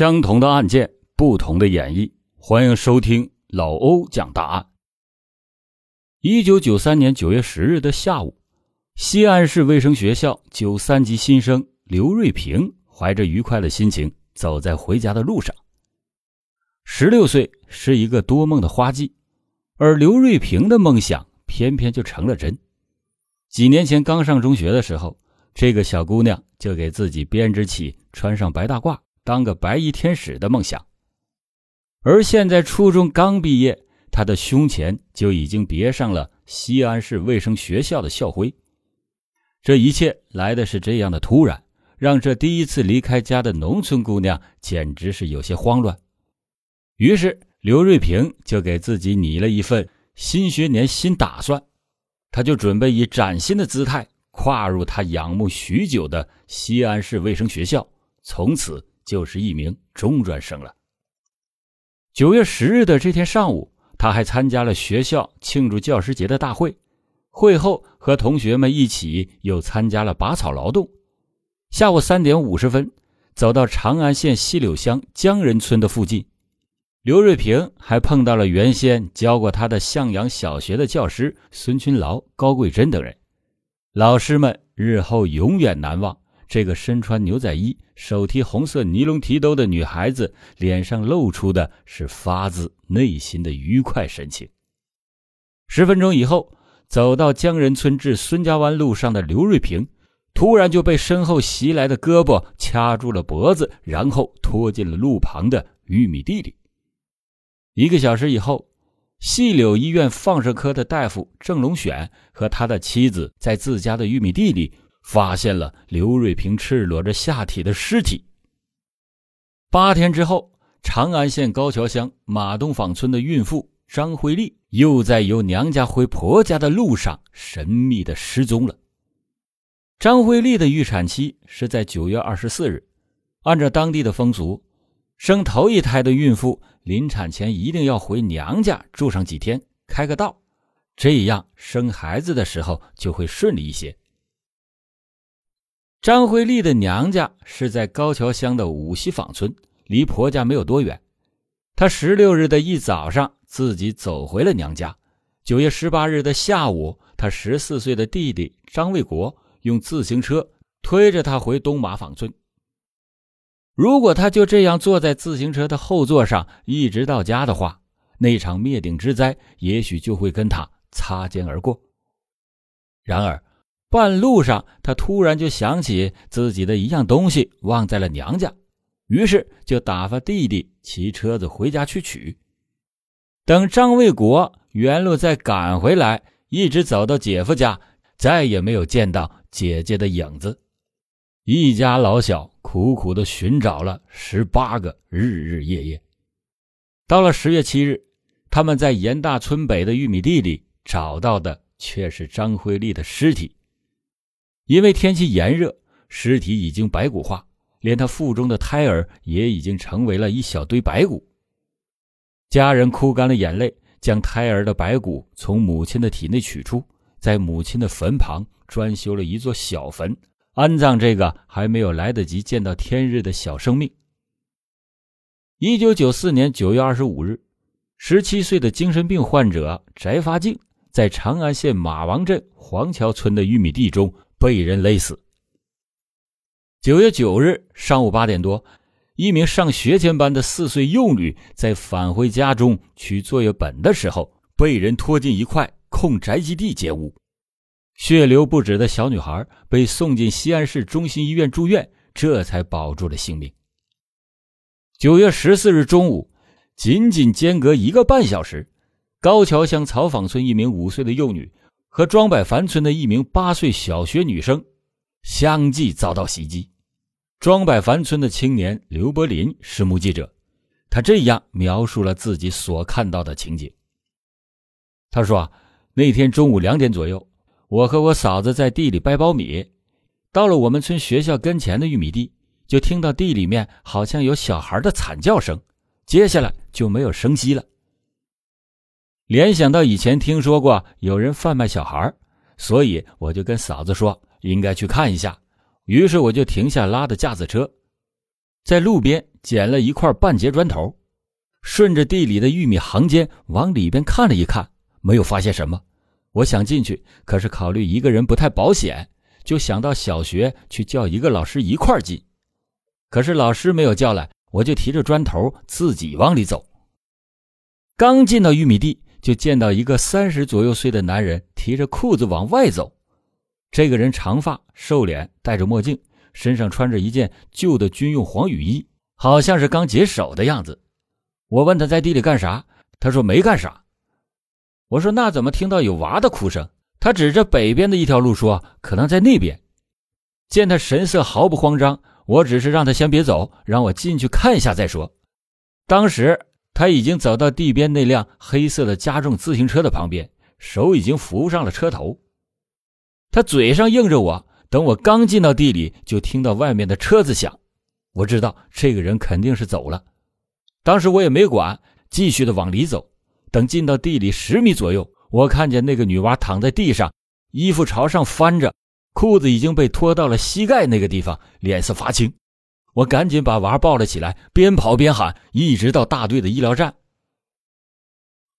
相同的案件，不同的演绎。欢迎收听老欧讲大案。一九九三年九月十日的下午，西安市卫生学校九三级新生刘瑞平怀着愉快的心情走在回家的路上。十六岁是一个多梦的花季，而刘瑞平的梦想偏偏就成了真。几年前刚上中学的时候，这个小姑娘就给自己编织起穿上白大褂。当个白衣天使的梦想，而现在初中刚毕业，他的胸前就已经别上了西安市卫生学校的校徽。这一切来的是这样的突然，让这第一次离开家的农村姑娘简直是有些慌乱。于是刘瑞平就给自己拟了一份新学年新打算，他就准备以崭新的姿态跨入他仰慕许久的西安市卫生学校，从此。就是一名中专生了。九月十日的这天上午，他还参加了学校庆祝教师节的大会。会后，和同学们一起又参加了拔草劳动。下午三点五十分，走到长安县西柳乡江人村的附近，刘瑞平还碰到了原先教过他的向阳小学的教师孙群劳、高贵珍等人。老师们日后永远难忘。这个身穿牛仔衣、手提红色尼龙提兜的女孩子，脸上露出的是发自内心的愉快神情。十分钟以后，走到江人村至孙家湾路上的刘瑞平，突然就被身后袭来的胳膊掐住了脖子，然后拖进了路旁的玉米地里。一个小时以后，细柳医院放射科的大夫郑龙选和他的妻子在自家的玉米地里。发现了刘瑞平赤裸着下体的尸体。八天之后，长安县高桥乡马东坊村的孕妇张慧丽又在由娘家回婆家的路上神秘的失踪了。张慧丽的预产期是在九月二十四日，按照当地的风俗，生头一胎的孕妇临产前一定要回娘家住上几天，开个道，这样生孩子的时候就会顺利一些。张慧丽的娘家是在高桥乡的五溪坊村，离婆家没有多远。她十六日的一早上自己走回了娘家。九月十八日的下午，她十四岁的弟弟张卫国用自行车推着她回东马坊村。如果他就这样坐在自行车的后座上一直到家的话，那场灭顶之灾也许就会跟他擦肩而过。然而。半路上，他突然就想起自己的一样东西忘在了娘家，于是就打发弟弟骑车子回家去取。等张卫国原路再赶回来，一直走到姐夫家，再也没有见到姐姐的影子。一家老小苦苦的寻找了十八个日日夜夜，到了十月七日，他们在严大村北的玉米地里找到的却是张慧丽的尸体。因为天气炎热，尸体已经白骨化，连他腹中的胎儿也已经成为了一小堆白骨。家人哭干了眼泪，将胎儿的白骨从母亲的体内取出，在母亲的坟旁专修了一座小坟，安葬这个还没有来得及见到天日的小生命。一九九四年九月二十五日，十七岁的精神病患者翟发静在长安县马王镇黄桥村的玉米地中。被人勒死。九月九日上午八点多，一名上学前班的四岁幼女在返回家中取作业本的时候，被人拖进一块空宅基地劫屋，血流不止的小女孩被送进西安市中心医院住院，这才保住了性命。九月十四日中午，仅仅间隔一个半小时，高桥乡草坊村一名五岁的幼女。和庄柏凡村的一名八岁小学女生相继遭到袭击。庄柏凡村的青年刘柏林是目击者，他这样描述了自己所看到的情景。他说：“啊那天中午两点左右，我和我嫂子在地里掰苞米，到了我们村学校跟前的玉米地，就听到地里面好像有小孩的惨叫声，接下来就没有声息了。”联想到以前听说过有人贩卖小孩，所以我就跟嫂子说应该去看一下。于是我就停下拉的架子车。在路边捡了一块半截砖头，顺着地里的玉米行间往里边看了一看，没有发现什么。我想进去，可是考虑一个人不太保险，就想到小学去叫一个老师一块进。可是老师没有叫来，我就提着砖头自己往里走。刚进到玉米地，就见到一个三十左右岁的男人提着裤子往外走。这个人长发、瘦脸，戴着墨镜，身上穿着一件旧的军用黄雨衣，好像是刚解手的样子。我问他在地里干啥，他说没干啥。我说那怎么听到有娃的哭声？他指着北边的一条路说可能在那边。见他神色毫不慌张，我只是让他先别走，让我进去看一下再说。当时他已经走到地边那辆黑色的加重自行车的旁边，手已经扶上了车头。他嘴上应着我，等我刚进到地里，就听到外面的车子响。我知道这个人肯定是走了。当时我也没管，继续的往里走。等进到地里十米左右，我看见那个女娃躺在地上，衣服朝上翻着，裤子已经被拖到了膝盖那个地方，脸色发青。我赶紧把娃抱了起来，边跑边喊，一直到大队的医疗站。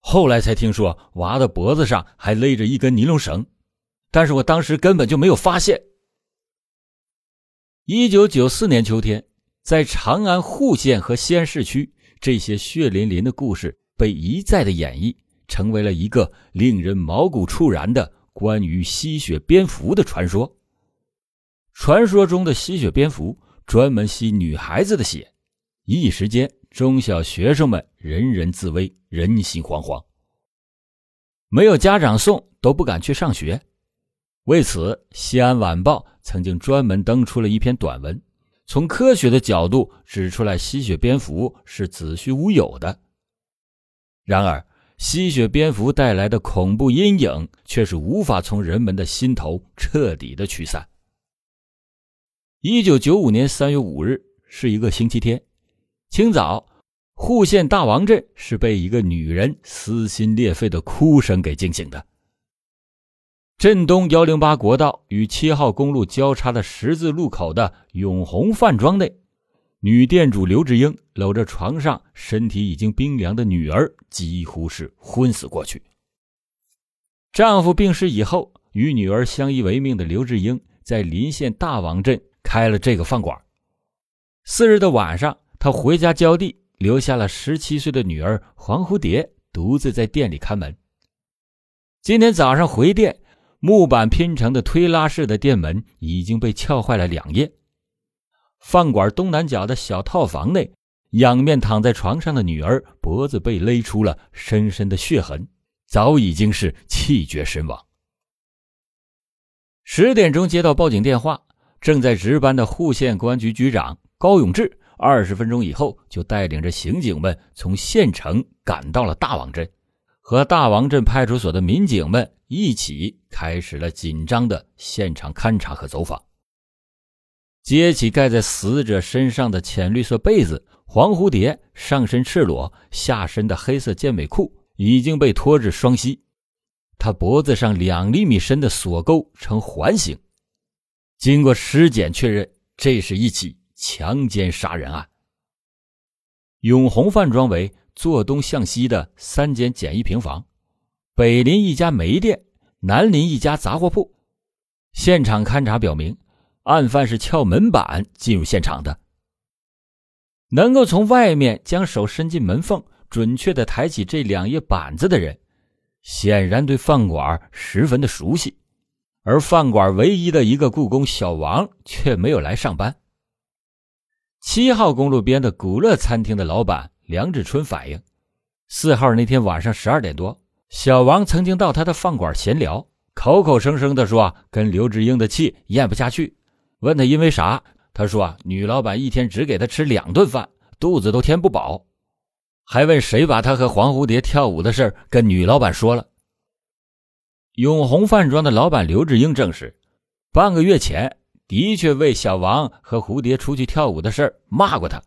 后来才听说，娃的脖子上还勒着一根尼龙绳。但是我当时根本就没有发现。一九九四年秋天，在长安户县和西安市区，这些血淋淋的故事被一再的演绎，成为了一个令人毛骨悚然的关于吸血蝙蝠的传说。传说中的吸血蝙蝠专门吸女孩子的血，一时间中小学生们人人自危，人心惶惶，没有家长送都不敢去上学。为此，《西安晚报》曾经专门登出了一篇短文，从科学的角度指出来吸血蝙蝠是子虚乌有的。然而，吸血蝙蝠带来的恐怖阴影却是无法从人们的心头彻底的驱散。一九九五年三月五日是一个星期天，清早，户县大王镇是被一个女人撕心裂肺的哭声给惊醒的。镇东幺零八国道与七号公路交叉的十字路口的永红饭庄内，女店主刘志英搂着床上身体已经冰凉的女儿，几乎是昏死过去。丈夫病逝以后，与女儿相依为命的刘志英在临县大王镇开了这个饭馆。四日的晚上，他回家浇地，留下了十七岁的女儿黄蝴蝶独自在店里看门。今天早上回店。木板拼成的推拉式的店门已经被撬坏了两页。饭馆东南角的小套房内，仰面躺在床上的女儿脖子被勒出了深深的血痕，早已经是气绝身亡。十点钟接到报警电话，正在值班的户县公安局局长高永志，二十分钟以后就带领着刑警们从县城赶到了大王镇。和大王镇派出所的民警们一起开始了紧张的现场勘查和走访。揭起盖在死者身上的浅绿色被子，黄蝴蝶上身赤裸，下身的黑色健美裤已经被拖至双膝，他脖子上两厘米深的锁钩呈环形。经过尸检确认，这是一起强奸杀人案。永红饭庄为。坐东向西的三间简易平房，北邻一家煤店，南邻一家杂货铺。现场勘查表明，案犯是撬门板进入现场的。能够从外面将手伸进门缝，准确的抬起这两页板子的人，显然对饭馆十分的熟悉。而饭馆唯一的一个雇工小王却没有来上班。七号公路边的古乐餐厅的老板。梁志春反映，四号那天晚上十二点多，小王曾经到他的饭馆闲聊，口口声声的说跟刘志英的气咽不下去。问他因为啥，他说啊女老板一天只给他吃两顿饭，肚子都填不饱。还问谁把他和黄蝴蝶跳舞的事跟女老板说了。永红饭庄的老板刘志英证实，半个月前的确为小王和蝴蝶出去跳舞的事骂过他。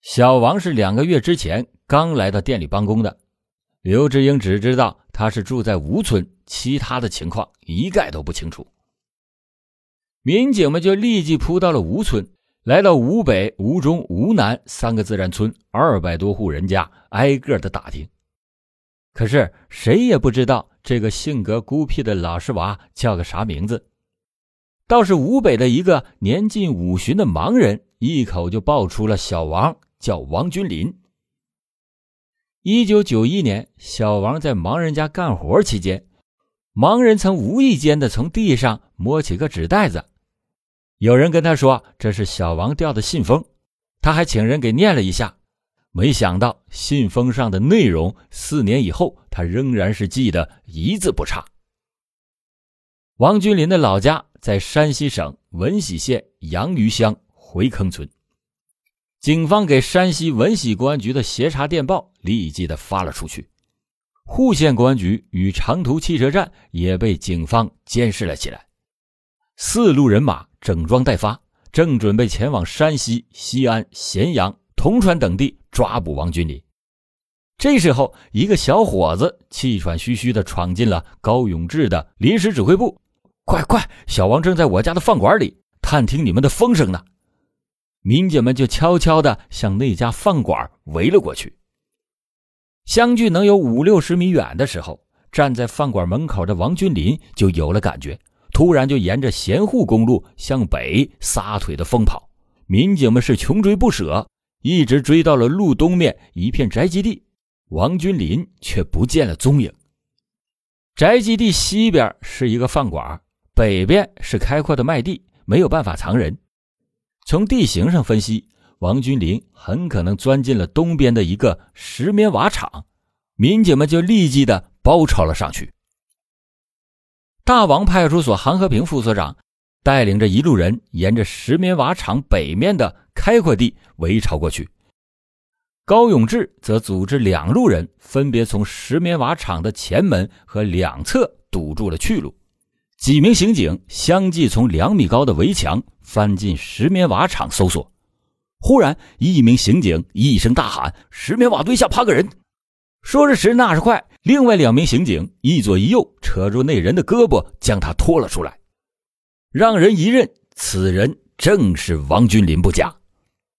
小王是两个月之前刚来到店里帮工的，刘志英只知道他是住在吴村，其他的情况一概都不清楚。民警们就立即扑到了吴村，来到吴北、吴中、吴南三个自然村二百多户人家，挨个的打听。可是谁也不知道这个性格孤僻的老实娃叫个啥名字。倒是吴北的一个年近五旬的盲人，一口就报出了小王叫王君林。一九九一年，小王在盲人家干活期间，盲人曾无意间的从地上摸起个纸袋子，有人跟他说这是小王掉的信封，他还请人给念了一下。没想到信封上的内容，四年以后他仍然是记得一字不差。王君林的老家在山西省闻喜县杨余乡回坑村，警方给山西闻喜公安局的协查电报立即的发了出去，户县公安局与长途汽车站也被警方监视了起来，四路人马整装待发，正准备前往山西西安、咸阳。铜川等地抓捕王君林。这时候，一个小伙子气喘吁吁地闯进了高永志的临时指挥部。快快，小王正在我家的饭馆里探听你们的风声呢。民警们就悄悄地向那家饭馆围了过去。相距能有五六十米远的时候，站在饭馆门口的王君林就有了感觉，突然就沿着咸沪公路向北撒腿的疯跑。民警们是穷追不舍。一直追到了路东面一片宅基地，王君林却不见了踪影。宅基地西边是一个饭馆，北边是开阔的麦地，没有办法藏人。从地形上分析，王君林很可能钻进了东边的一个石棉瓦厂，民警们就立即的包抄了上去。大王派出所韩和平副所长。带领着一路人沿着石棉瓦厂北面的开阔地围抄过去。高永志则组织两路人，分别从石棉瓦厂的前门和两侧堵住了去路。几名刑警相继从两米高的围墙翻进石棉瓦厂搜索。忽然，一名刑警一声大喊：“石棉瓦堆下趴个人！”说时迟，那时快，另外两名刑警一左一右扯住那人的胳膊，将他拖了出来。让人一认，此人正是王君林不假。